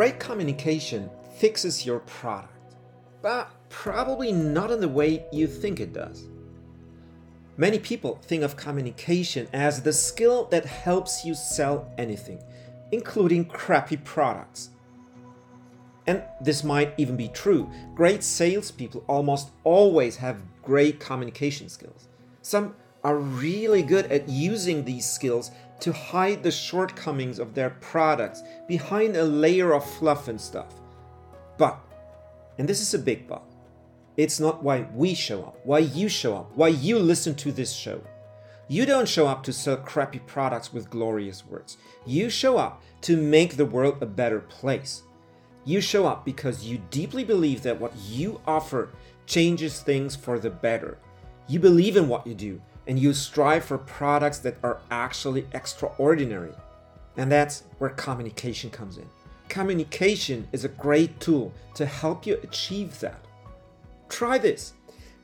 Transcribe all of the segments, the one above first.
Great communication fixes your product, but probably not in the way you think it does. Many people think of communication as the skill that helps you sell anything, including crappy products. And this might even be true. Great salespeople almost always have great communication skills. Some are really good at using these skills to hide the shortcomings of their products behind a layer of fluff and stuff. But, and this is a big but, it's not why we show up, why you show up, why you listen to this show. You don't show up to sell crappy products with glorious words. You show up to make the world a better place. You show up because you deeply believe that what you offer changes things for the better. You believe in what you do and you strive for products that are actually extraordinary. And that's where communication comes in. Communication is a great tool to help you achieve that. Try this.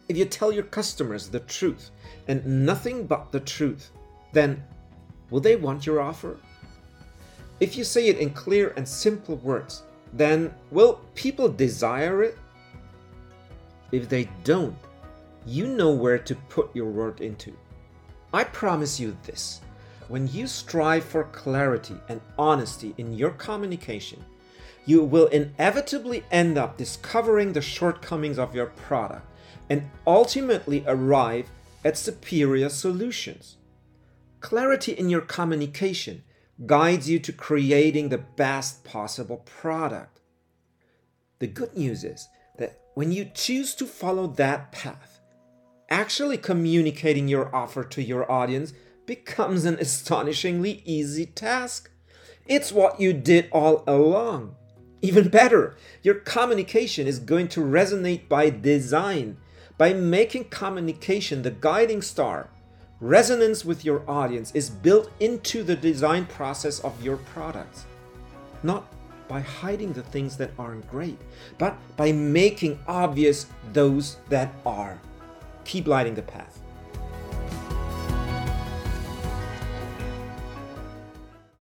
If you tell your customers the truth and nothing but the truth, then will they want your offer? If you say it in clear and simple words, then will people desire it? If they don't, you know where to put your work into. I promise you this when you strive for clarity and honesty in your communication, you will inevitably end up discovering the shortcomings of your product and ultimately arrive at superior solutions. Clarity in your communication guides you to creating the best possible product. The good news is that when you choose to follow that path, actually communicating your offer to your audience becomes an astonishingly easy task. It's what you did all along. Even better, your communication is going to resonate by design, by making communication the guiding star. Resonance with your audience is built into the design process of your products. Not by hiding the things that aren't great, but by making obvious those that are. Keep lighting the path.